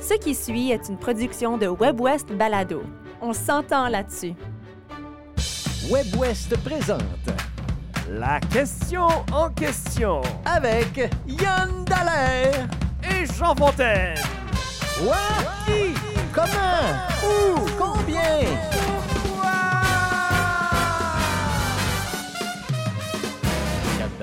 Ce qui suit est une production de WebWest Balado. On s'entend là-dessus. WebWest présente La question en question avec Yann Dallaire. et Jean Fontaine. Quoi? Qui? Comment? Où? Combien?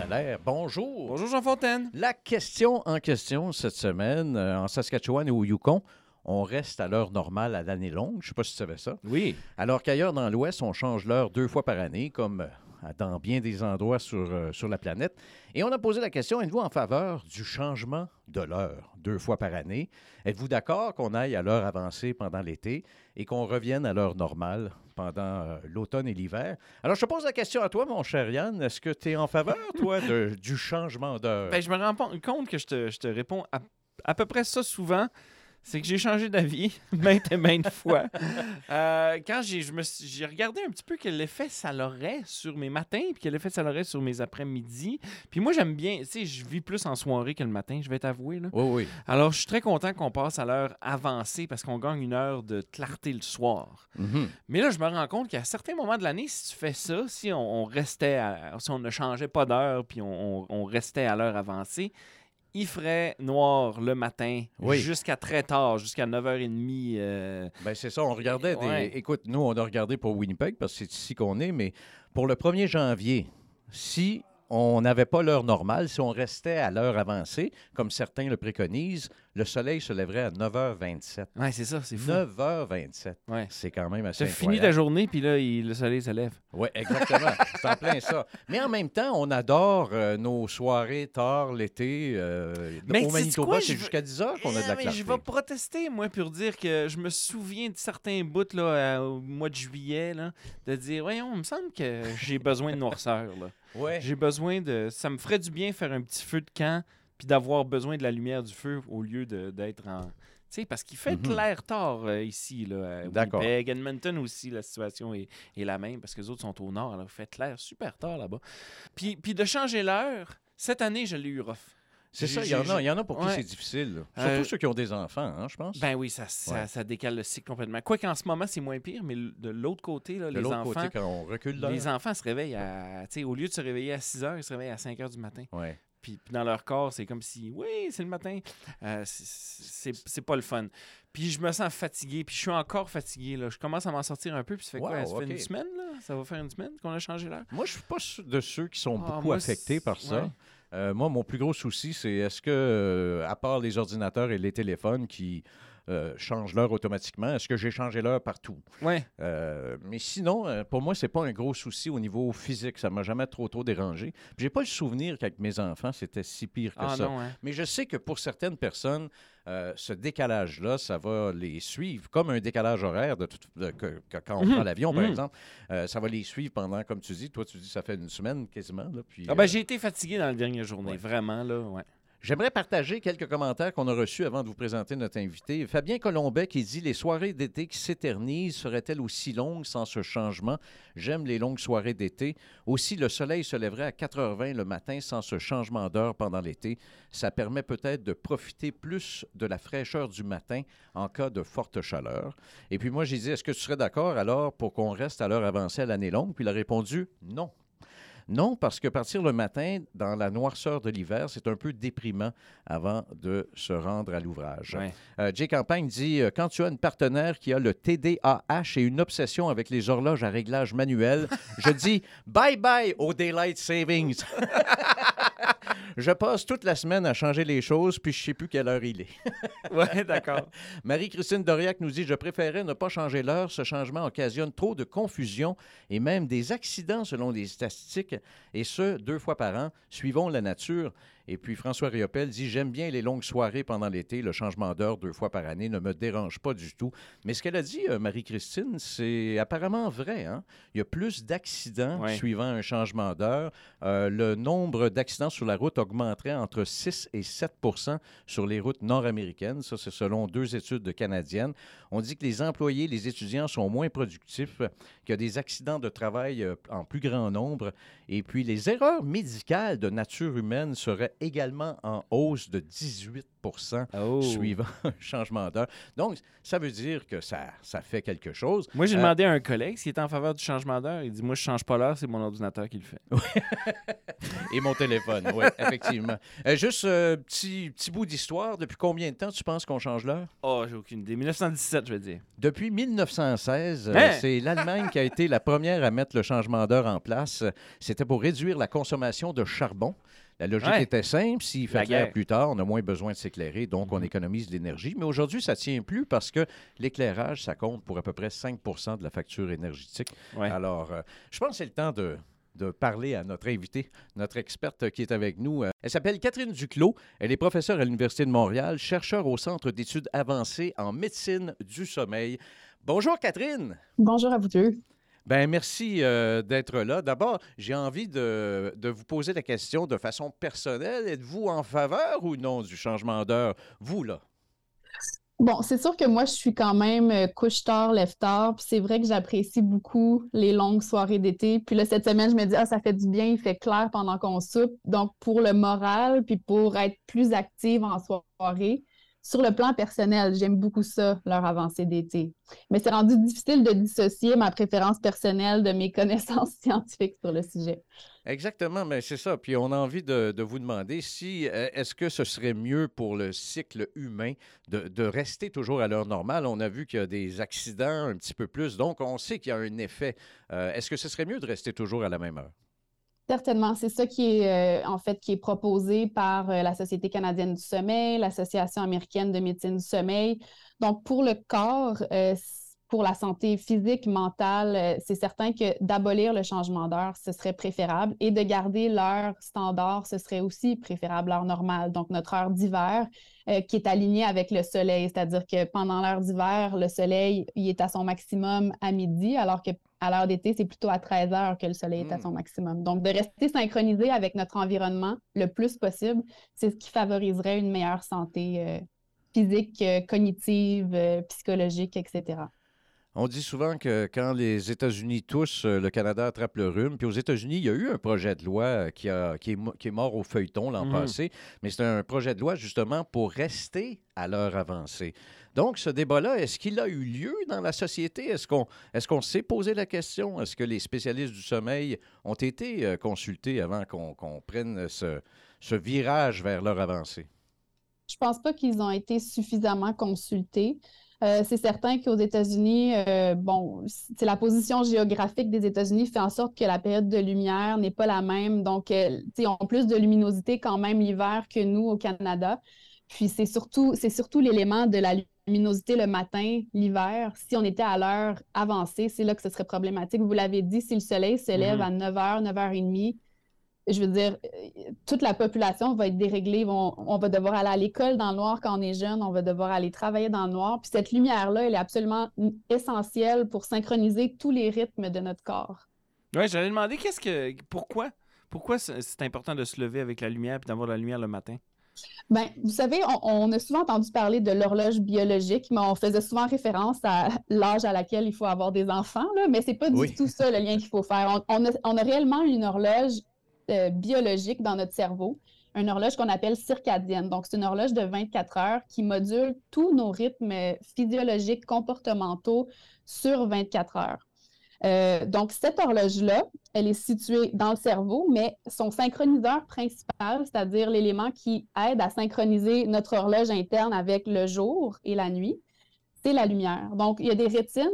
Dallaire, bonjour. Bonjour Jean Fontaine. La question en question cette semaine, euh, en Saskatchewan et au Yukon, on reste à l'heure normale à l'année longue. Je ne sais pas si tu savais ça. Oui. Alors qu'ailleurs dans l'Ouest, on change l'heure deux fois par année, comme euh, dans bien des endroits sur, euh, sur la planète. Et on a posé la question, êtes-vous en faveur du changement de l'heure deux fois par année? Êtes-vous d'accord qu'on aille à l'heure avancée pendant l'été et qu'on revienne à l'heure normale pendant euh, l'automne et l'hiver? Alors, je te pose la question à toi, mon cher Yann. Est-ce que tu es en faveur, toi, de- du changement d'heure? Ben, je me rends compte que je te, je te réponds à, à peu près ça souvent. C'est que j'ai changé d'avis maintes et maintes fois. Euh, quand j'ai, je me suis- j'ai regardé un petit peu quel effet ça aurait sur mes matins, puis quel effet ça aurait sur mes après-midi. Puis moi, j'aime bien, tu sais, je vis plus en soirée que le matin, je vais t'avouer. Là. Oui, oui. Alors, je suis très content qu'on passe à l'heure avancée parce qu'on gagne une heure de clarté le soir. Mhm. Mais là, je me rends compte qu'à certains moments de l'année, si tu fais ça, si on, on restait, à- si on ne changeait pas d'heure, puis on, on- on restait à l'heure avancée, il ferait noir le matin Oui. jusqu'à très tard, jusqu'à 9h30. euh, Ben c'est ça, on regardait des... Ouais. Écoute, nous, on a regardé pour Winnipeg parce que c'est ici qu'on est, mais pour le 1er janvier, si on n'avait pas l'heure normale, si on restait à l'heure avancée, comme certains le préconisent, le soleil se lèverait à 9h27. Ouais, c'est ça, c'est fou. 9h27. Ouais. C'est quand même assez Tu fini ta journée, puis là, il- le soleil se lève. Oui, exactement. c'est en plein ça. Mais en même temps, on adore euh, nos soirées tard l'été. euh, Mais au Manitoba, c'est jusqu'à 10 h qu'on a de la mais clarté. je vais protester, moi, pour dire que je me souviens de certains bouts là, euh, au mois de juillet, là, de dire Voyons, il me semble que j'ai besoin de noirceur. Là. Ouais. J'ai besoin de. Ça me ferait du bien faire un petit feu de camp, puis d'avoir besoin de la lumière du feu au lieu d'être en. Tu sais, parce qu'il fait Mhm. clair tard euh, ici, là. D'accord. Winnipeg, Edmonton aussi, la situation est, est la même, parce que les autres sont au nord, alors il fait clair super tard là-bas. Puis, puis de changer l'heure, cette année, je l'ai eu rough. C'est ça, il y, en a, il y en a pour qui Ouais. c'est difficile. là. Surtout Euh, ceux qui ont des enfants, hein, je pense. Ben oui, ça, ça, Ouais. ça décale le cycle complètement. Quoi qu'en ce moment, c'est moins pire, mais de l'autre côté, là, de les enfants. côté, quand on recule. Les enfants se réveillent à. Tu sais, au lieu de se réveiller à 6 heures, ils se réveillent à 5 heures du matin. Ouais. Puis, puis dans leur corps, c'est comme si, oui, c'est le matin. Euh, c'est pas le fun. Puis je me sens fatigué, puis je suis encore fatigué. Là. Je commence à m'en sortir un peu, puis ça fait quoi? Ça fait une semaine, là? Ça va faire une semaine qu'on a changé l'heure? Moi, je suis pas de ceux qui sont Ah, beaucoup moi, affectés par ça. ouais. Euh, moi, mon plus gros souci, c'est est-ce que, euh, à part les ordinateurs et les téléphones qui euh, changent l'heure automatiquement, est-ce que j'ai changé l'heure partout? Ouais. Euh, mais sinon, euh, pour moi, c'est pas un gros souci au niveau physique. Ça m'a jamais trop, trop dérangé. J'ai pas le souvenir qu'avec mes enfants, c'était si pire que Ah ça. non, hein? Mais je sais que pour certaines personnes, euh, ce décalage-là, ça va les suivre, comme un décalage horaire de quand on Mhm. prend l'avion, par Mhm. exemple. Euh, ça va les suivre pendant, comme tu dis, toi, tu dis ça fait une semaine quasiment. Là, puis, Ah ben, euh, j'ai été fatigué dans la dernière journée, ouais. vraiment, là, ouais. J'aimerais partager quelques commentaires qu'on a reçus avant de vous présenter notre invité. Fabien Colombet qui dit Les soirées d'été qui s'éternisent seraient-elles aussi longues sans ce changement? J'aime les longues soirées d'été. Aussi, le soleil se lèverait à 4h20 le matin sans ce changement d'heure pendant l'été. Ça permet peut-être de profiter plus de la fraîcheur du matin en cas de forte chaleur. Et puis moi, j'ai dit Est-ce que tu serais d'accord alors pour qu'on reste à l'heure avancée à l'année longue Puis il a répondu Non. Non, parce que partir le matin dans la noirceur de l'hiver, c'est un peu déprimant avant de se rendre à l'ouvrage. Ouais. Euh, Jay Campagne dit euh, Quand tu as une partenaire qui a le TDAH et une obsession avec les horloges à réglage manuel, je dis bye bye au Daylight Savings. je passe toute la semaine à changer les choses, puis je sais plus quelle heure il est. Ouais, d'accord. Marie-Christine Doriac nous dit Je préférais ne pas changer l'heure. Ce changement occasionne trop de confusion et même des accidents selon les statistiques, et ce, deux fois par an. Suivons la nature. Et puis François Riopel dit J'aime bien les longues soirées pendant l'été. Le changement d'heure deux fois par année ne me dérange pas du tout. Mais ce qu'elle a dit, euh, Marie-Christine, c'est apparemment vrai. hein. Il y a plus d'accidents suivant un changement d'heure. Euh, le nombre d'accidents sur la route augmenterait entre 6 et 7 sur les routes nord-américaines. Ça, c'est selon deux études canadiennes. On dit que les employés, les étudiants sont moins productifs, qu'il y a des accidents de travail euh, en plus grand nombre. Et puis, les erreurs médicales de nature humaine seraient également en hausse de 18 Oh. suivant un changement d'heure. Donc, ça veut dire que ça, ça fait quelque chose. Moi, j'ai Euh, demandé à un collègue s'il était en faveur du changement d'heure. Il dit Moi, je change pas l'heure, c'est mon ordinateur qui le fait. Et mon téléphone, oui, effectivement. Euh, juste euh, petit, petit bout d'histoire. Depuis combien de temps tu penses qu'on change l'heure? Oh, j'ai aucune idée. 1917, je vais dire. Depuis 1916, euh, Hein? c'est l'Allemagne qui a été la première à mettre le changement d'heure en place. C'était pour réduire la consommation de charbon. La logique Ouais. était simple. S'il fait La clair. Mhm. plus tard, on a moins besoin de s'éclairer, donc on économise de l'énergie. Mais aujourd'hui, ça ne tient plus parce que l'éclairage, ça compte pour à peu près 5% de la facture énergétique. Ouais. Alors, euh, je pense que c'est le temps de, de parler à notre invitée, notre experte qui est avec nous. Euh, Elle s'appelle Catherine Duclos. Elle est professeure à l'Université de Montréal, chercheure au Centre d'études avancées en médecine du sommeil. Bonjour Catherine. Bonjour à vous deux. Ben merci euh, d'être là. D'abord, j'ai envie de, de vous poser la question de façon personnelle. Êtes-vous en faveur ou non du changement d'heure? Vous, là? Bon, c'est sûr que moi, je suis quand même euh, couche-tard, lève-tard, puis c'est vrai que j'apprécie beaucoup les longues soirées d'été. Puis là, cette semaine, je me dis, ah, ça fait du bien, il fait clair pendant qu'on soupe. Donc, pour le moral, puis pour être plus active en soirée, sur le plan personnel, j'aime beaucoup ça, leur avancée d'été. Mais c'est rendu difficile de dissocier ma préférence personnelle de mes connaissances scientifiques sur le sujet. Exactement, mais c'est ça. Puis on a envie de, vous demander si euh, est-ce que ce serait mieux pour le cycle humain de, de rester toujours à l'heure normale? On a vu qu'il y a des accidents un petit peu plus, donc on sait qu'il y a un effet. Euh, est-ce que ce serait mieux de rester toujours à la même heure? Certainement, c'est ça qui est euh, en fait qui est proposé par euh, la Société canadienne du sommeil, l'Association américaine de médecine du sommeil. Donc pour le corps, euh, pour la santé physique, mentale, c'est certain que d'abolir le changement d'heure, ce serait préférable et de garder l'heure standard, ce serait aussi préférable, l'heure normale. Donc notre heure d'hiver qui est alignée avec le soleil, c'est-à-dire que pendant l'heure d'hiver, le soleil il est à son maximum à midi, alors que à l'heure d'été, c'est plutôt à 13 heures que le soleil est à son Mm. maximum. Donc, de rester synchronisé avec notre environnement le plus possible, c'est ce qui favoriserait une meilleure santé euh, physique, euh, cognitive, euh, psychologique, etc. On dit souvent que quand les États-Unis toussent, le Canada attrape le rhume. Puis aux États-Unis, il y a eu un projet de loi qui, a- qui est, mo- qui est mort au feuilleton l'an Mhm. passé, mais c'est un projet de loi justement pour rester à l'heure avancée. Donc, ce débat-là, est-ce qu'il a eu lieu dans la société? Est-ce qu'on est qu'on s'est posé la question? Est-ce que les spécialistes du sommeil ont été euh, consultés avant qu'on qu'on prenne ce, ce virage vers l'heure avancée? Je pense pas qu'ils ont été suffisamment consultés. Euh, c'est certain qu'aux États-Unis, euh, bon, c'est la position géographique des États-Unis fait en sorte que la période de lumière n'est pas la même. Donc, euh, ils ont plus de luminosité quand même l'hiver que nous au Canada. Puis c'est surtout, surtout l'élément de la luminosité le matin, l'hiver. Si on était à l'heure avancée, c'est là que ce serait problématique. Vous l'avez dit, si le soleil se lève Mhm. à 9h, 9h30, je veux dire, toute la population va être déréglée. On va devoir aller à l'école dans le noir quand on est jeune, on va devoir aller travailler dans le noir. Puis cette lumière-là, elle est absolument essentielle pour synchroniser tous les rythmes de notre corps. Ouais, j'allais demander qu'est-ce que. Pourquoi? Pourquoi c'est c'est important de se lever avec la lumière et d'avoir la lumière le matin? Ben, vous savez, on, on a souvent entendu parler de l'horloge biologique, mais on faisait souvent référence à l'âge à laquelle il faut avoir des enfants, là, mais c'est pas du Oui. tout ça le lien qu'il faut faire. On, on a, on a réellement une horloge euh, biologique dans notre cerveau, une horloge qu'on appelle circadienne. Donc, c'est une horloge de 24 heures qui module tous nos rythmes physiologiques, comportementaux sur 24 heures. Euh, donc, cette horloge-là, elle est située dans le cerveau, mais son synchroniseur principal, c'est-à-dire l'élément qui aide à synchroniser notre horloge interne avec le jour et la nuit, c'est la lumière. Donc, il y a des rétines,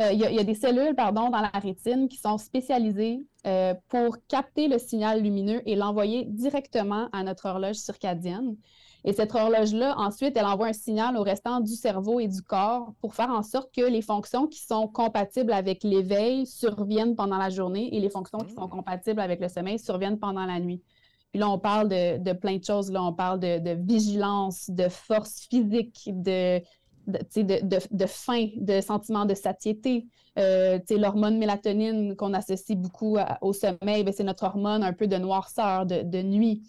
euh, il, y a, des cellules, pardon, dans la rétine qui sont spécialisées euh, pour capter le signal lumineux et l'envoyer directement à notre horloge circadienne. Et cette horloge-là, ensuite, elle envoie un signal au restant du cerveau et du corps pour faire en sorte que les fonctions qui sont compatibles avec l'éveil surviennent pendant la journée et les fonctions qui sont Mm. compatibles avec le sommeil surviennent pendant la nuit. Puis là, on parle de, de plein de choses. Là, on parle de, de vigilance, de force physique, de, de, faim, de sentiment de satiété. Euh, l'hormone mélatonine qu'on associe beaucoup à- au sommeil, ben, c'est notre hormone un peu de noirceur, de, de nuit.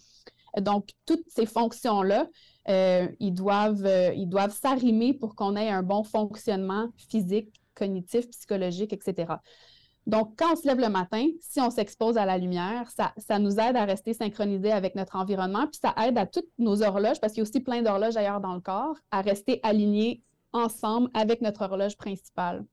Donc, toutes ces fonctions-là, euh, ils doivent, euh, ils doivent s'arrimer pour qu'on ait un bon fonctionnement physique, cognitif, psychologique, etc. Donc, quand on se lève le matin, si on s'expose à la lumière, ça, ça, nous aide à rester synchronisés avec notre environnement, puis ça aide à toutes nos horloges, parce qu'il y a aussi plein d'horloges ailleurs dans le corps, à rester alignés ensemble avec notre horloge principale.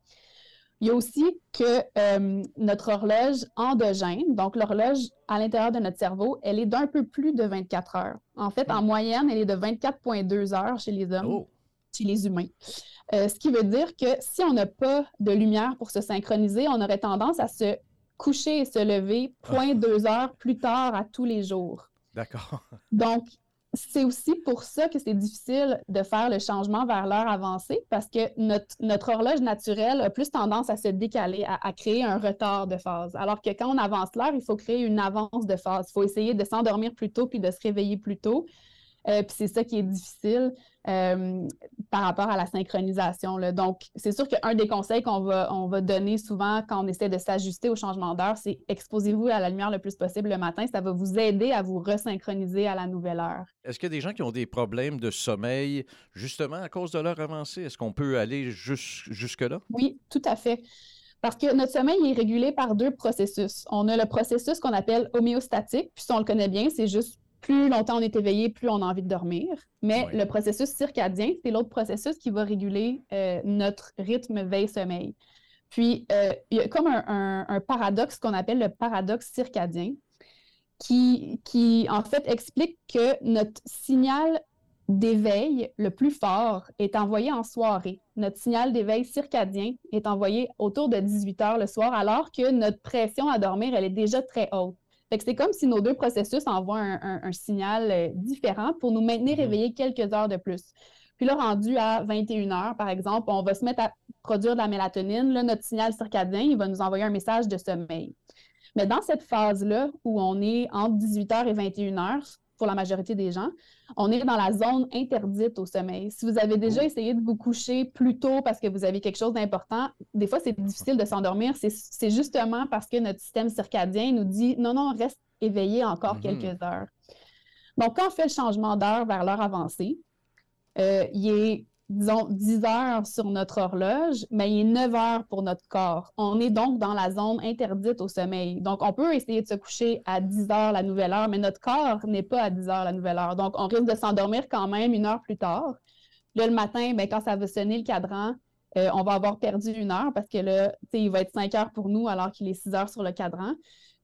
Il y a aussi que euh, notre horloge endogène, donc l'horloge à l'intérieur de notre cerveau, elle est d'un peu plus de 24 heures. En fait, en moyenne, elle est de 24,2 heures chez les hommes, oh. chez les humains. Euh, ce qui veut dire que si on n'a pas de lumière pour se synchroniser, on aurait tendance à se coucher et se lever 0,2 ah. heures plus tard à tous les jours. D'accord. Donc, c'est aussi pour ça que c'est difficile de faire le changement vers l'heure avancée parce que notre, horloge naturelle a plus tendance à se décaler, à, créer un retard de phase. Alors que quand on avance l'heure, il faut créer une avance de phase. Il faut essayer de s'endormir plus tôt puis de se réveiller plus tôt. Euh, puis c'est ça qui est difficile. Euh, par rapport à la synchronisation. Donc, c'est sûr qu'un des conseils qu'on va, on va donner souvent quand on essaie de s'ajuster au changement d'heure, c'est exposez-vous à la lumière le plus possible le matin. Ça va vous aider à vous resynchroniser à la nouvelle heure. Est-ce qu'il y a des gens qui ont des problèmes de sommeil justement à cause de l'heure avancée? Est-ce qu'on peut aller jusque-là? Oui, tout à fait. Parce que notre sommeil est régulé par deux processus. On a le processus qu'on appelle homéostatique, puis si on le connaît bien, c'est juste plus longtemps on est éveillé, plus on a envie de dormir. Mais le processus circadien, c'est l'autre processus qui va réguler euh, notre rythme veille-sommeil. Puis, euh, il y a comme un, paradoxe qu'on appelle le paradoxe circadien, qui, qui, en fait explique que notre signal d'éveil le plus fort est envoyé en soirée. Notre signal d'éveil circadien est envoyé autour de 18 heures le soir, alors que notre pression à dormir, elle est déjà très haute c'est comme si nos deux processus envoient un, signal euh, différent pour nous maintenir éveillés quelques heures de plus. Puis là, rendu à 21 heures, par exemple, on va se mettre à produire de la mélatonine. Là, notre signal circadien, il va nous envoyer un message de sommeil. Mais dans cette phase-là, où on est entre 18 heures et 21 heures, pour la majorité des gens, on est dans la zone interdite au sommeil. Si vous avez déjà essayé de vous coucher plus tôt parce que vous avez quelque chose d'important, des fois, c'est difficile de s'endormir. C'est justement parce que notre système circadien nous dit non, non, reste éveillé encore mm-hmm. quelques heures. Donc, quand on fait le changement d'heure vers l'heure avancée, euh, il est disons, 10 heures sur notre horloge, mais il est 9 heures pour notre corps. On est donc dans la zone interdite au sommeil. Donc, on peut essayer de se coucher à 10 heures la nouvelle heure, mais notre corps n'est pas à 10 heures la nouvelle heure. Donc, on risque de s'endormir quand même une heure plus tard. Là, le matin, bien, quand ça va sonner le cadran, euh, on va avoir perdu une heure parce que là, il va être 5 heures pour nous alors qu'il est 6 heures sur le cadran.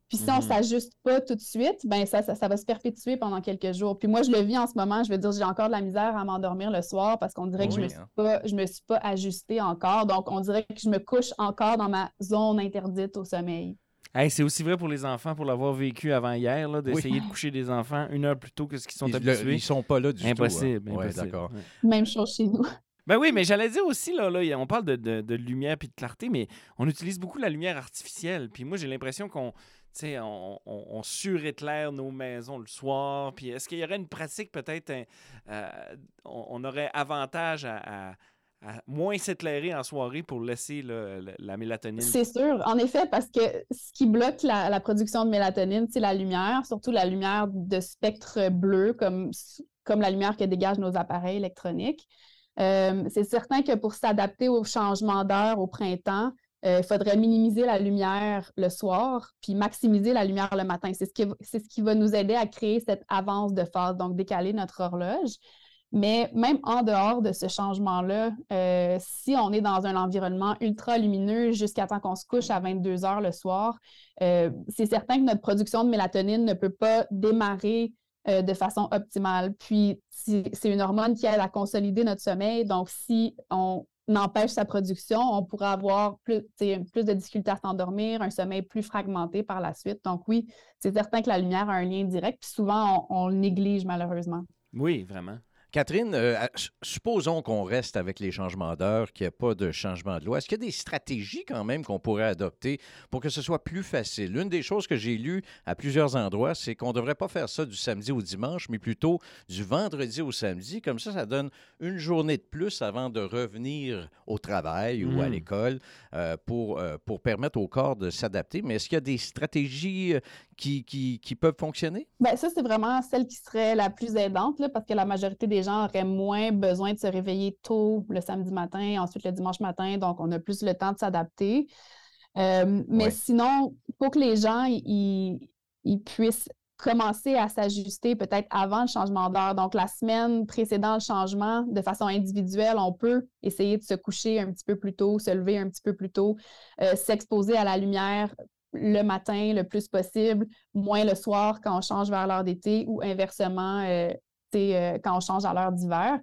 Puis si on ne mhm. s'ajuste pas tout de suite, ben ça, ça, va se perpétuer pendant quelques jours. Puis moi, je le vis en ce moment. Je veux dire, j'ai encore de la misère à m'endormir le soir parce qu'on dirait que je ne me, suis hein. pas, je me suis pas ajustée encore. Donc, on dirait que je me couche encore dans ma zone interdite au sommeil. c'est aussi vrai pour les enfants, pour l'avoir vécu avant hier, d'essayer de coucher des enfants une heure plus tôt que ce qu'ils sont habitués. ils sont pas là du tout. Hein. Impossible. d'accord. Même chose chez nous. Ben oui, mais j'allais dire aussi, là, là on parle de, de, de lumière puis de clarté, mais on utilise beaucoup la lumière artificielle. Puis moi, j'ai l'impression qu'on on, suréclaire nos maisons le soir. Puis est-ce qu'il y aurait une pratique peut-être, euh, on, aurait avantage à, moins s'éclairer en soirée pour laisser la mélatonine? C'est sûr, en effet, parce que ce qui bloque la, production de mélatonine, c'est la lumière, surtout la lumière de spectre bleu, comme, comme la lumière que dégagent nos appareils électroniques. Euh, c'est certain que pour s'adapter au changement d'heure au printemps, il euh, faudrait minimiser la lumière le soir, puis maximiser la lumière le matin. C'est ce, qui, ce qui va nous aider à créer cette avance de phase, donc décaler notre horloge. Mais même en dehors de ce changement-là, euh, si on est dans un environnement ultra lumineux jusqu'à temps qu'on se couche à 22 heures le soir, euh, c'est certain que notre production de mélatonine ne peut pas démarrer de façon optimale. Puis, c'est une hormone qui aide à consolider notre sommeil. Donc, si on n'empêche sa production, on pourrait avoir plus, plus de difficultés à s'endormir, un sommeil plus fragmenté par la suite. Donc oui, c'est certain que la lumière a un lien direct, puis souvent on, on le néglige malheureusement. Oui, vraiment. Catherine, euh, supposons qu'on reste avec les changements d'heure, qu'il n'y ait pas de changement de loi. Est-ce qu'il y a des stratégies quand même qu'on pourrait adopter pour que ce soit plus facile? Une des choses que j'ai lues à plusieurs endroits, c'est qu'on ne devrait pas faire ça du samedi au dimanche, mais plutôt du vendredi au samedi. Comme ça, ça donne une journée de plus avant de revenir au travail ou à hmm. l'école euh, pour, euh, pour permettre au corps de s'adapter. Mais est-ce qu'il y a des stratégies qui, qui, qui peuvent fonctionner? Bien, ça, c'est vraiment celle qui serait la plus aidante là, parce que la majorité des gens auraient moins besoin de se réveiller tôt le samedi matin, ensuite le dimanche matin, donc on a plus le temps de s'adapter. Euh, mais Ouais. sinon, faut que les gens ils, ils puissent commencer à s'ajuster peut-être avant le changement d'heure. Donc, la semaine précédant le changement, de façon individuelle, on peut essayer de se coucher un petit peu plus tôt, se lever un petit peu plus tôt, euh, s'exposer à la lumière le matin le plus possible, moins le soir quand on change vers l'heure d'été ou inversement euh, euh, quand on change à l'heure d'hiver.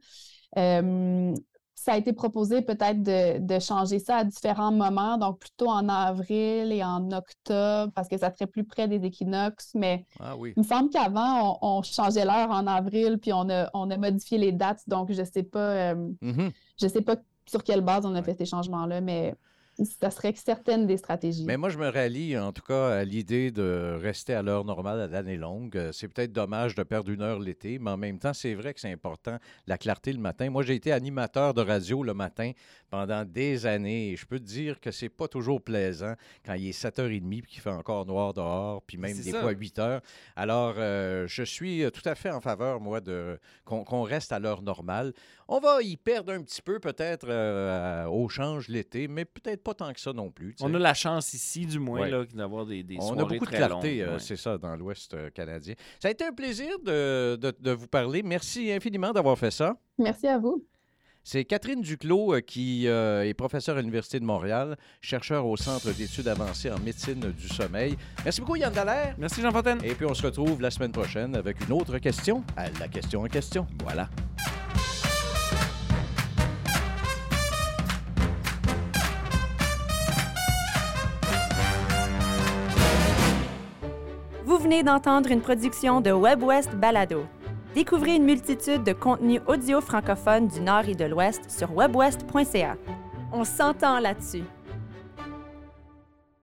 Euh, ça a été proposé peut-être de, de changer ça à différents moments, donc plutôt en avril et en octobre, parce que ça serait plus près des équinoxes. Mais Ah oui. il me semble qu'avant, on, on changeait l'heure en avril, puis on a, on a modifié les dates. Donc, je sais pas, je sais pas sur quelle base on a Ouais. fait ces changements-là, mais ça serait certaines des stratégies. Mais moi, je me rallie en tout cas à l'idée de rester à l'heure normale à l'année longue. Euh, C'est peut-être dommage de perdre une heure l'été, mais en même temps, c'est vrai que c'est important la clarté le matin. Moi, j'ai été animateur de radio le matin pendant des années et je peux te dire que c'est pas toujours plaisant quand il est 7h30 puis qu'il fait encore noir dehors, puis même des ça. fois 8 heures. Alors, euh, je suis tout à fait en faveur, moi, de qu'on reste à l'heure normale. On va y perdre un petit peu peut-être euh, au change l'été, mais peut-être pas tant que ça non plus. On a la chance ici, du moins, Ouais. là, d'avoir des, des On a beaucoup de clarté, euh, ouais. c'est ça, dans l'Ouest euh, canadien. Ça a été un plaisir de, de- de vous parler. Merci infiniment d'avoir fait ça. Merci à vous. C'est Catherine Duclos euh, qui euh, est professeure à l'Université de Montréal, chercheur au Centre d'études avancées en médecine du sommeil. Merci beaucoup, Yann Dallaire. Merci, Jean Fontaine. Et puis, on se retrouve la semaine prochaine avec une autre question à la question en question. Voilà. Venez d'entendre une production de WebWest Balado. Découvrez une multitude de contenus audio francophones du Nord et de l'Ouest sur webwest.ca. On s'entend là-dessus.